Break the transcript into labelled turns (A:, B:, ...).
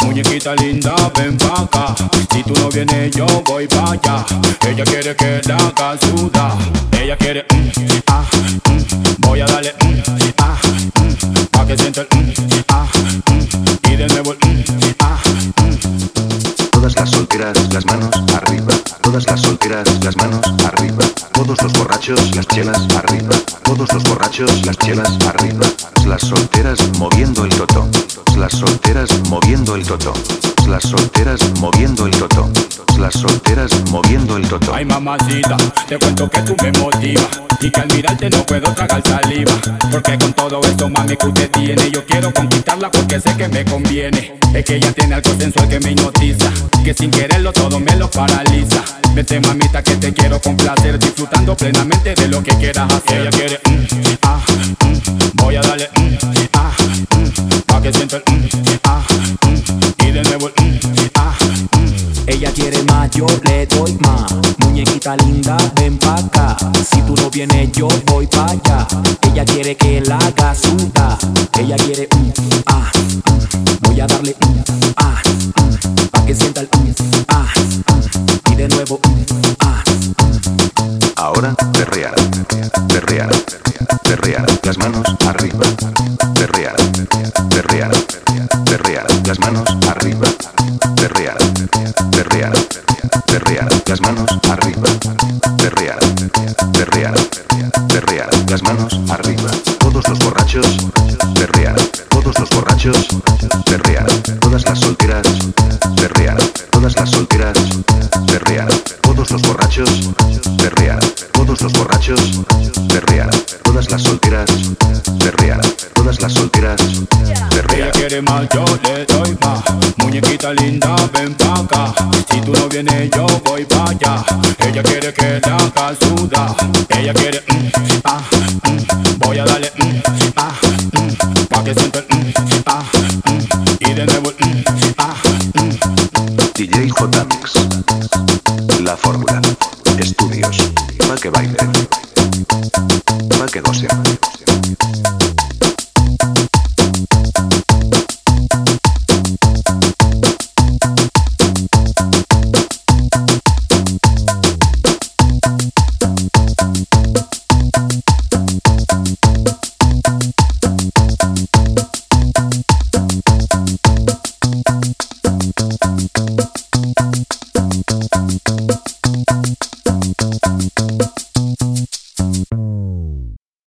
A: Muñequita linda, ven pa' acá. Si tú no vienes, yo voy pa' allá. Ella quiere que la haga suda. Ella quiere, mm, ah, mm. voy a darle, mm, ah, mm. pa' que sienta el, mm, ah, mm. y de nuevo el, mm, ah, mm.
B: Todas las solteras, las manos arriba. Todas las solteras, las manos arriba. Todos los borrachos, las chelas arriba. Todos los borrachos, las chelas arriba. Las solteras moviendo el totón. Las solteras moviendo el totón. Las solteras moviendo el totón. Las solteras moviendo el totón.
A: Ay mamacita, te cuento que tú me motivas Y que al mirarte no puedo tragar saliva Porque con todo esto mami que usted tiene Yo quiero conquistarla porque sé que me conviene Es que ella tiene algo sensual que me hipnotiza Que sin quererlo todo me lo paraliza Vete mamita que te quiero complacer Disfrutando plenamente de lo que quieras hacer Ella quiere, mm, ah, mm, mm, ah, mm.
C: Ella quiere más, yo le doy más. Muñequita linda, ven pa' acá. Si tú no vienes, yo voy pa' allá. Ella quiere que la haga suda. Ella quiere un ah, mm. voy a darle un ah, mm. pa' que sienta el
B: perrear, perrear, perrear, las manos arriba, perrear, perrear, perrear, las manos arriba, perrear, perrear, perrear, las manos arriba. Todos los borrachos, perrear, todos los borrachos, perrear, todas las solteras, perrear, todas las solteras, perrear, todos los borrachos, perrear, todos los borrachos, perrear, todas las solteras, perrear,
A: quiere más, yo le doy más. Muñequita linda, ven pa' acá. Si tú no vienes, yo voy pa' allá. Ella quiere que la haga suda. Ella quiere, mm, ah, mm. voy a darle, mm, ah, mm. pa' que sienta el, mm, ah, mm. y de nuevo mm, ah, mm.
B: DJ J Mix. La fórmula. Estudios. Pa' que bailen. Pa' que gocen.